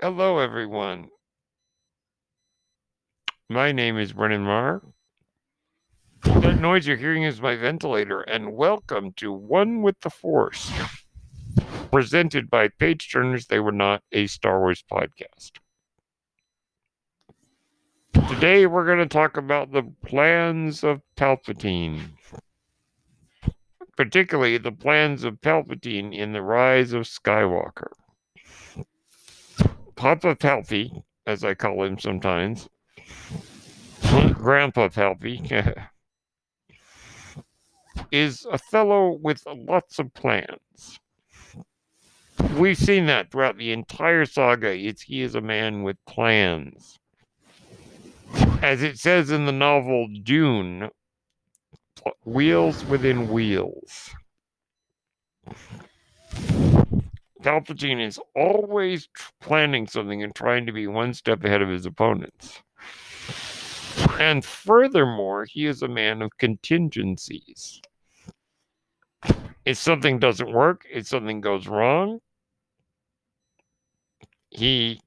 Hello, everyone. My name is Brennan Marr. That noise you're hearing is my ventilator, and welcome to One with the Force, presented by Page Turners. They were not a Star Wars podcast. Today, we're going to talk about the plans of Palpatine, particularly the plans of Palpatine in the rise of Skywalker. Papa Palpy, as I call him sometimes, Grandpa Palpy, is a fellow with lots of plans. We've seen that throughout the entire saga. It's he is a man with plans. As it says in the novel Dune, wheels within wheels. Palpatine is always planning something and trying to be one step ahead of his opponents. And furthermore, he is a man of contingencies. If something doesn't work, if something goes wrong, he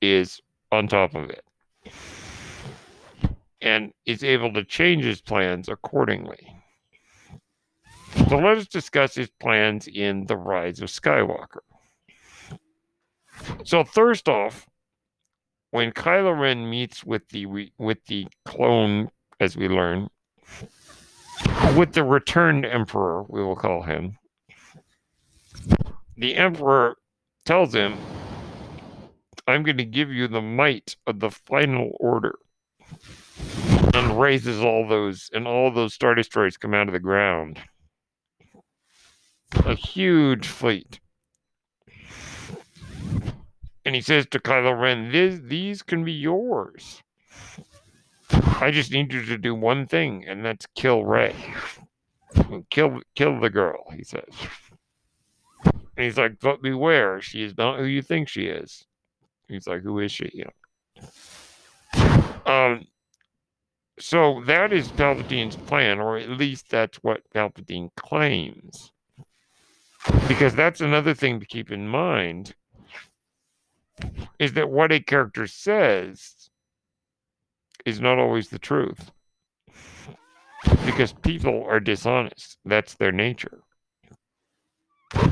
is on top of it and is able to change his plans accordingly. So let us discuss his plans in The Rise of Skywalker. So first off, when Kylo Ren meets with the with the clone, as we learn, with the returned Emperor, we will call him, the Emperor tells him, "I'm going to give you the might of the final order," and raises all those, and all those star destroyers come out of the ground a huge fleet. And he says to Kylo Ren, this, these can be yours. I just need you to do one thing, and that's kill Rey. Kill kill the girl, he says. And he's like, but beware, she is not who you think she is. He's like, who is she? You know. Um so that is Palpatine's plan, or at least that's what Palpatine claims. Because that's another thing to keep in mind is that what a character says is not always the truth. Because people are dishonest. That's their nature.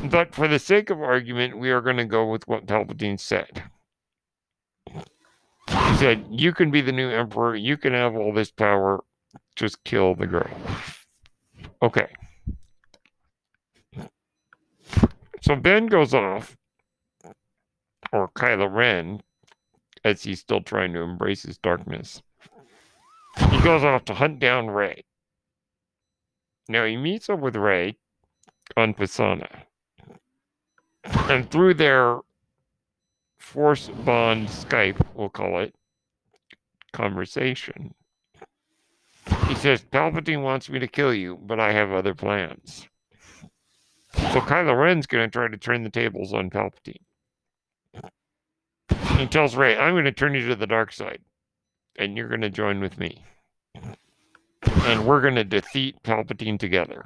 But for the sake of argument, we are going to go with what Palpatine said. He said, You can be the new emperor. You can have all this power. Just kill the girl. Okay. So Ben goes off, or Kylo Ren, as he's still trying to embrace his darkness. He goes off to hunt down Rey. Now he meets up with Rey on Pasaana. And through their force bond Skype, we'll call it, conversation, he says, Palpatine wants me to kill you, but I have other plans. So Kylo Ren's going to try to turn the tables on Palpatine. He tells Rey, I'm going to turn you to the dark side, and you're going to join with me. And we're going to defeat Palpatine together.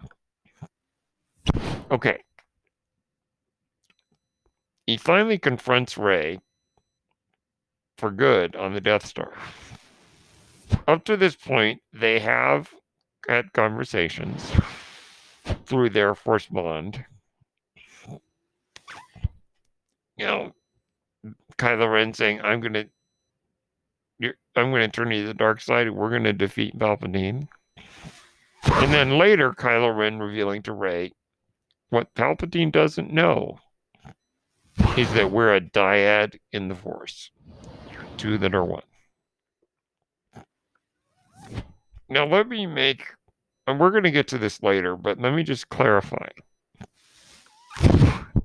Okay. He finally confronts Rey for good on the Death Star. Up to this point, they have had conversations through their force bond. You know, Kylo Ren saying, "I'm gonna, I'm gonna turn you to the dark side. We're gonna defeat Palpatine." And then later, Kylo Ren revealing to Rey, what Palpatine doesn't know is that we're a dyad in the Force, two that are one. Now, let me make and we're going to get to this later, but let me just clarify.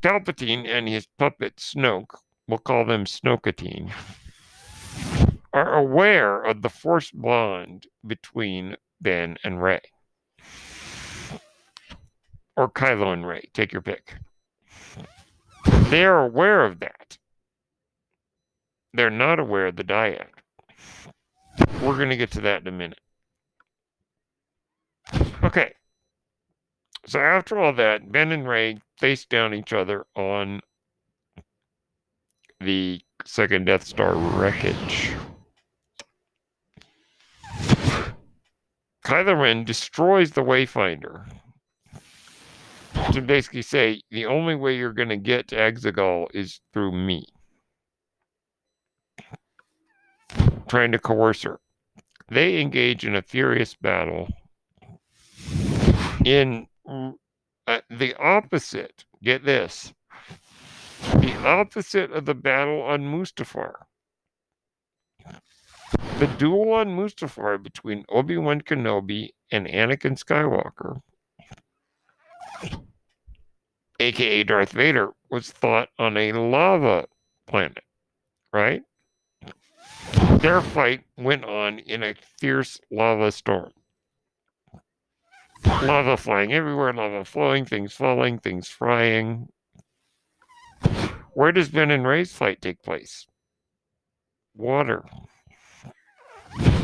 Palpatine and his puppet Snoke, we'll call them Snokatine, are aware of the force bond between Ben and Rey. Or Kylo and Rey, take your pick. They are aware of that. They're not aware of the dyad. We're going to get to that in a minute. Okay. So after all that, Ben and Rey face down each other on the second Death Star wreckage. Kylo Ren destroys the Wayfinder to basically say the only way you're going to get to Exegol is through me. Trying to coerce her. They engage in a furious battle in uh, the opposite. Get this the opposite of the battle on Mustafar. The duel on Mustafar between Obi Wan Kenobi and Anakin Skywalker, aka Darth Vader, was fought on a lava planet, right? Their fight went on in a fierce lava storm. Lava flying everywhere, lava flowing, things falling, things frying. Where does Ben and Rey's fight take place? Water.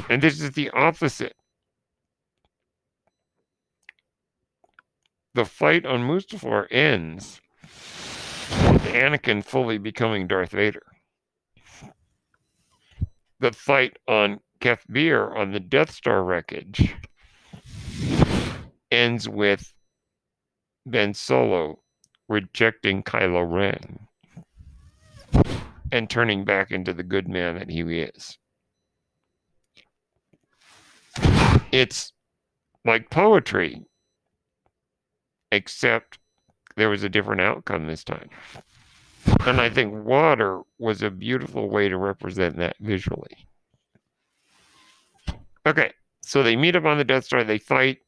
And this is the opposite. The fight on Mustafar ends with Anakin fully becoming Darth Vader. The fight on Kef Bir on the Death Star wreckage ends with Ben Solo rejecting Kylo Ren and turning back into the good man that he is. It's like poetry, except there was a different outcome this time. And I think water was a beautiful way to represent that visually. Okay, so they meet up on the Death Star, they fight,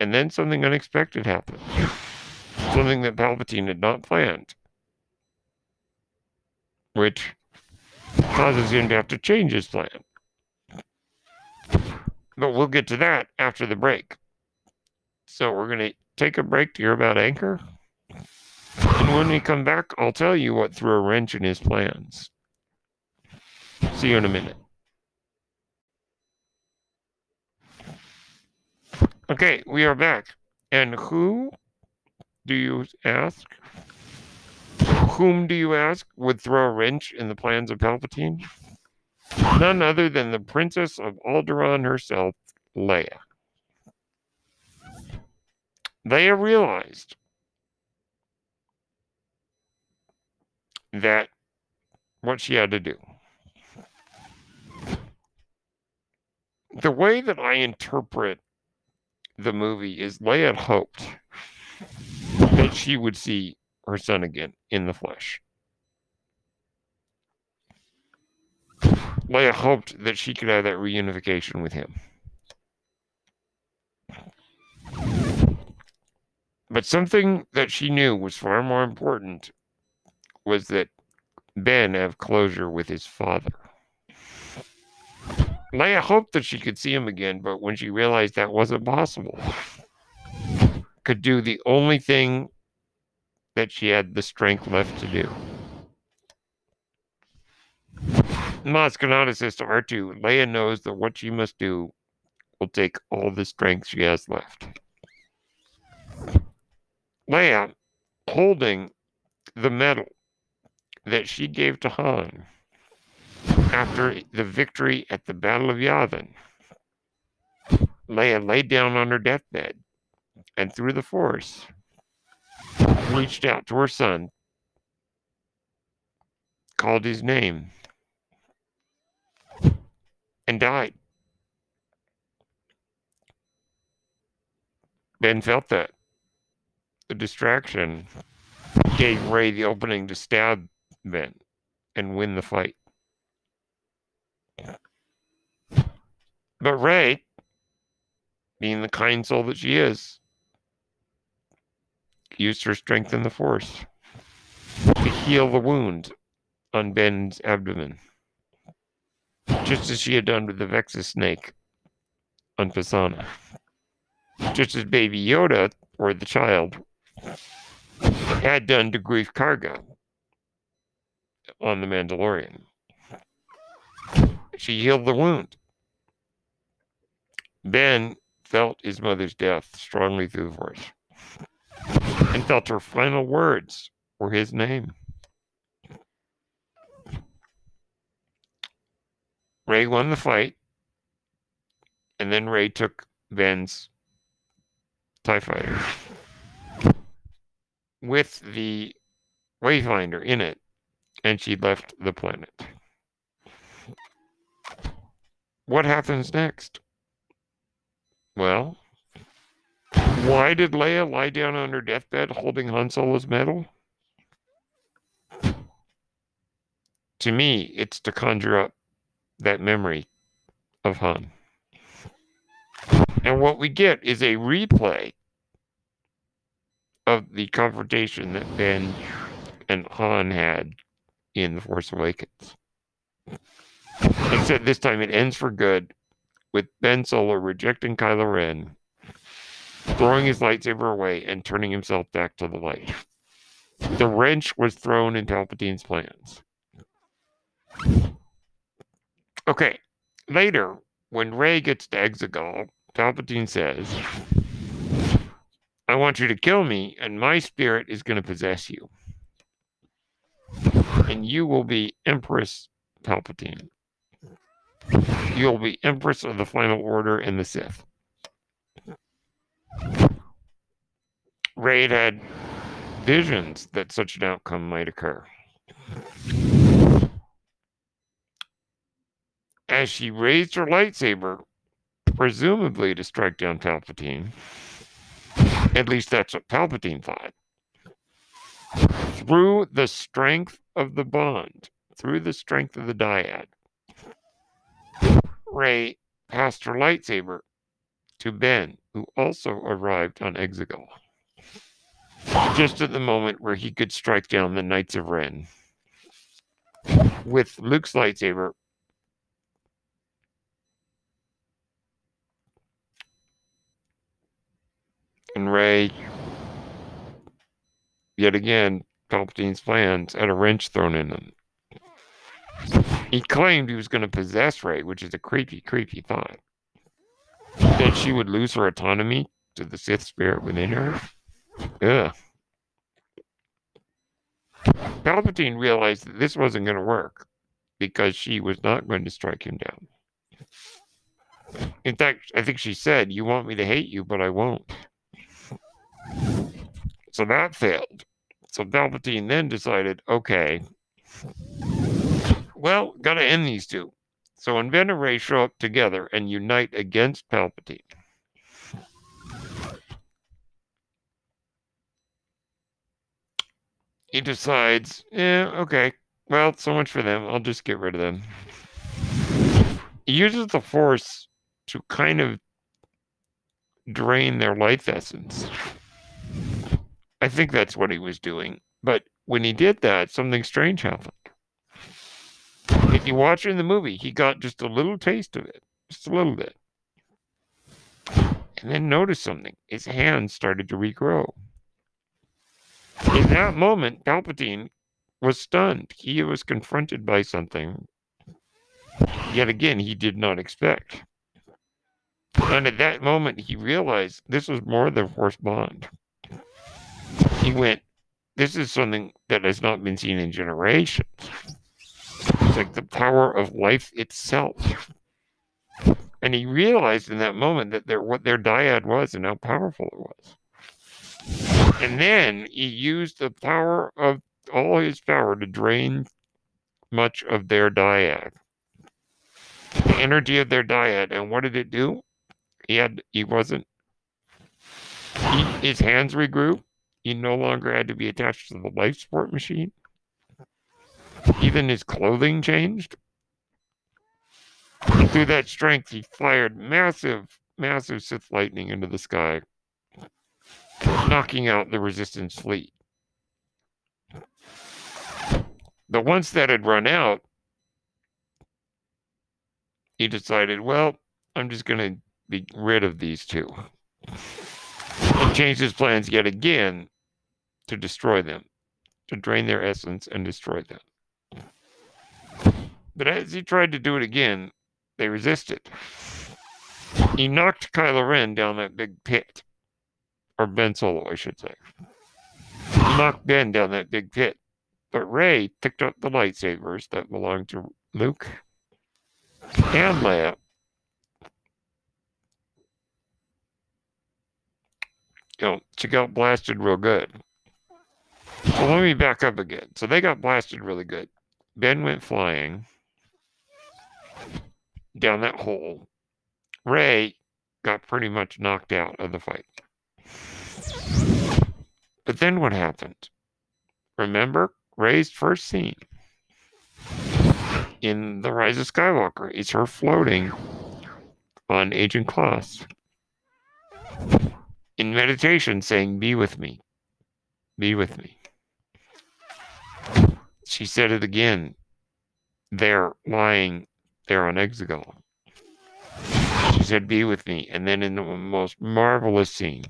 and then something unexpected happened. Something that Palpatine had not planned. Which causes him to have to change his plan. But we'll get to that after the break. So we're going to take a break to hear about Anchor. And when we come back, I'll tell you what threw a wrench in his plans. See you in a minute. Okay, we are back. And who do you ask? Whom do you ask would throw a wrench in the plans of Palpatine? None other than the Princess of Alderaan herself, Leia. Leia realized that what she had to do. The way that I interpret the movie is Leia hoped that she would see her son again in the flesh. Leia hoped that she could have that reunification with him. But something that she knew was far more important was that Ben have closure with his father. Leia hoped that she could see him again, but when she realized that wasn't possible, could do the only thing that she had the strength left to do. Maz says to R2, Leia knows that what she must do will take all the strength she has left. Leia, holding the medal that she gave to Han after the victory at the Battle of Yavin, Leia laid down on her deathbed and through the Force reached out to her son, called his name, and died. Ben felt that. The distraction gave Rey the opening to stab Ben and win the fight. But Rey, being the kind soul that she is, used her strength in the Force to heal the wound on Ben's abdomen, just as she had done with the vexis snake on Pasaana. just as Baby Yoda, or the child, had done to Greef Karga on the Mandalorian. She healed the wound. Ben felt his mother's death strongly through the voice and felt her final words were his name. Rey won the fight, and then Rey took Ben's TIE fighter with the Wayfinder in it, and she left the planet. What happens next? Well, why did Leia lie down on her deathbed holding Han Solo's medal? To me, it's to conjure up that memory of Han. And what we get is a replay of the confrontation that Ben and Han had in The Force Awakens. Except this time it ends for good with Ben Solo rejecting Kylo Ren, throwing his lightsaber away, and turning himself back to the light. The wrench was thrown in Palpatine's plans. Okay, later, when Rey gets to Exegol, Palpatine says, I want you to kill me, and my spirit is going to possess you. And you will be Empress Palpatine. You'll be Empress of the Final Order and the Sith. Rey had visions that such an outcome might occur. As she raised her lightsaber, presumably to strike down Palpatine, at least that's what Palpatine thought, through the strength of the bond, through the strength of the dyad, Rey passed her lightsaber to Ben, who also arrived on Exegol, just at the moment where he could strike down the Knights of Ren. With Luke's lightsaber, and Rey, yet again, Palpatine's plans had a wrench thrown in them. He claimed he was going to possess Rey, which is a creepy, creepy thought. That she would lose her autonomy to the Sith spirit within her. Ugh. Palpatine realized that this wasn't going to work because she was not going to strike him down. In fact, I think she said, You want me to hate you, but I won't. So that failed. So Palpatine then decided, okay, well, got to end these two. So Ben and Rey show up together and unite against Palpatine, he decides, yeah, okay, well, so much for them. I'll just get rid of them. He uses the Force to kind of drain their life essence. I think that's what he was doing. But when he did that, something strange happened. If you watch in the movie, he got just a little taste of it, just a little bit. And then noticed something. His hands started to regrow. In that moment, Palpatine was stunned. He was confronted by something, yet again, he did not expect. And at that moment, he realized this was more than Force Bond. He went, This is something that has not been seen in generations. It's like the power of life itself. And he realized in that moment that their what their dyad was and how powerful it was. And then he used the power of all his power to drain much of their dyad. The energy of their dyad. And what did it do? He had he wasn't he, his hands regrew. He no longer had to be attached to the life support machine. Even his clothing changed. Through that strength, he fired massive, massive Sith lightning into the sky, knocking out the Resistance fleet. But once that had run out, he decided, well, I'm just going to be rid of these two. And changed his plans yet again to destroy them, to drain their essence and destroy them. But as he tried to do it again, they resisted. He knocked Kylo Ren down that big pit. Or Ben Solo, I should say. He knocked Ben down that big pit. But Rey picked up the lightsabers that belonged to Luke and Leia you know, she got blasted real good. So let me back up again. So they got blasted really good. Ben went flying down that hole. Rey got pretty much knocked out of the fight. But then what happened? Remember Rey's first scene in The Rise of Skywalker It's her floating on Ajan Kloss in meditation saying, Be with me. Be with me. She said it again there, lying there on Exegol. She said, Be with me. And then in the most marvelous scene,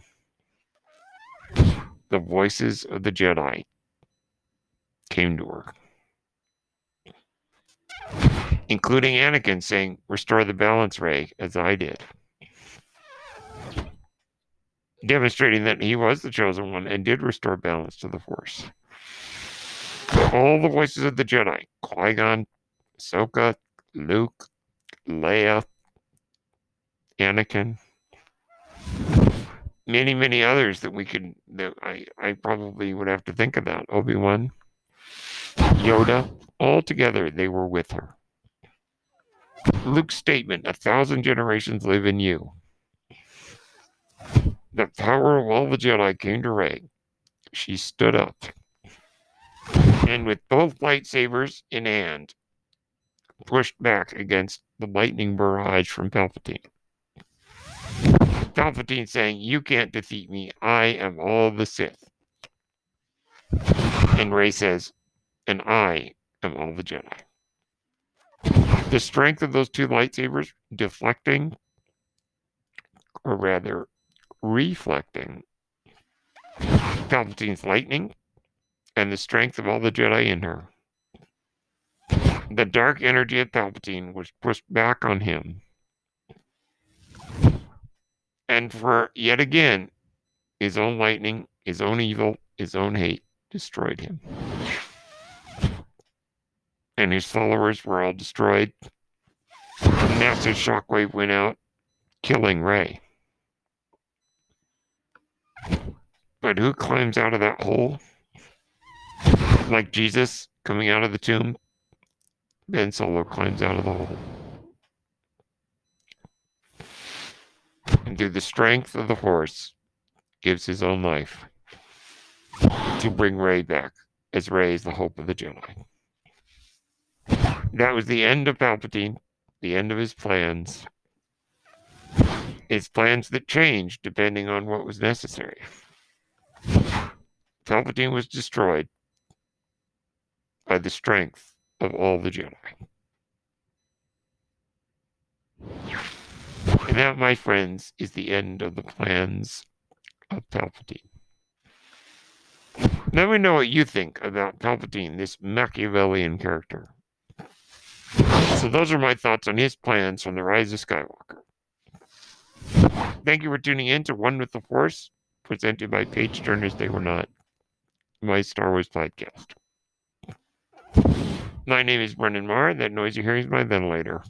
the voices of the Jedi came to her, including Anakin saying, Restore the balance, Rey, as I did demonstrating that he was the chosen one and did restore balance to the Force. All the voices of the Jedi Qui Gon, Ahsoka, Luke, Leia, Anakin, many, many others that we could, that I, I probably would have to think about. Obi Wan, Yoda, all together they were with her. Luke's statement, a thousand generations live in you the power of all the Jedi came to Rey. She stood up. And with both lightsabers in hand, pushed back against the lightning barrage from Palpatine. Palpatine saying, You can't defeat me. I am all the Sith. And Rey says, And I am all the Jedi. The strength of those two lightsabers deflecting, or rather reflecting Palpatine's lightning and the strength of all the Jedi in her. The dark energy of Palpatine was pushed back on him. And for yet again, his own lightning, his own evil, his own hate destroyed him. And his followers were all destroyed. A massive shockwave went out, killing Rey. But who climbs out of that hole? Like Jesus coming out of the tomb? Ben Solo climbs out of the hole. And through the strength of the Force, gives his own life to bring Rey back, as Rey is the hope of the Jedi. That was the end of Palpatine, the end of his plans. His plans that changed depending on what was necessary. Palpatine was destroyed by the strength of all the Jedi. And that, my friends, is the end of the plans of Palpatine. Let me know what you think about Palpatine, this Machiavellian character. So, those are my thoughts on his plans from the Rise of Skywalker. Thank you for tuning in to One with the Force presented by Page Turners They Were Not, my Star Wars podcast. My name is Brendan Marr. That noise you hear is my ventilator.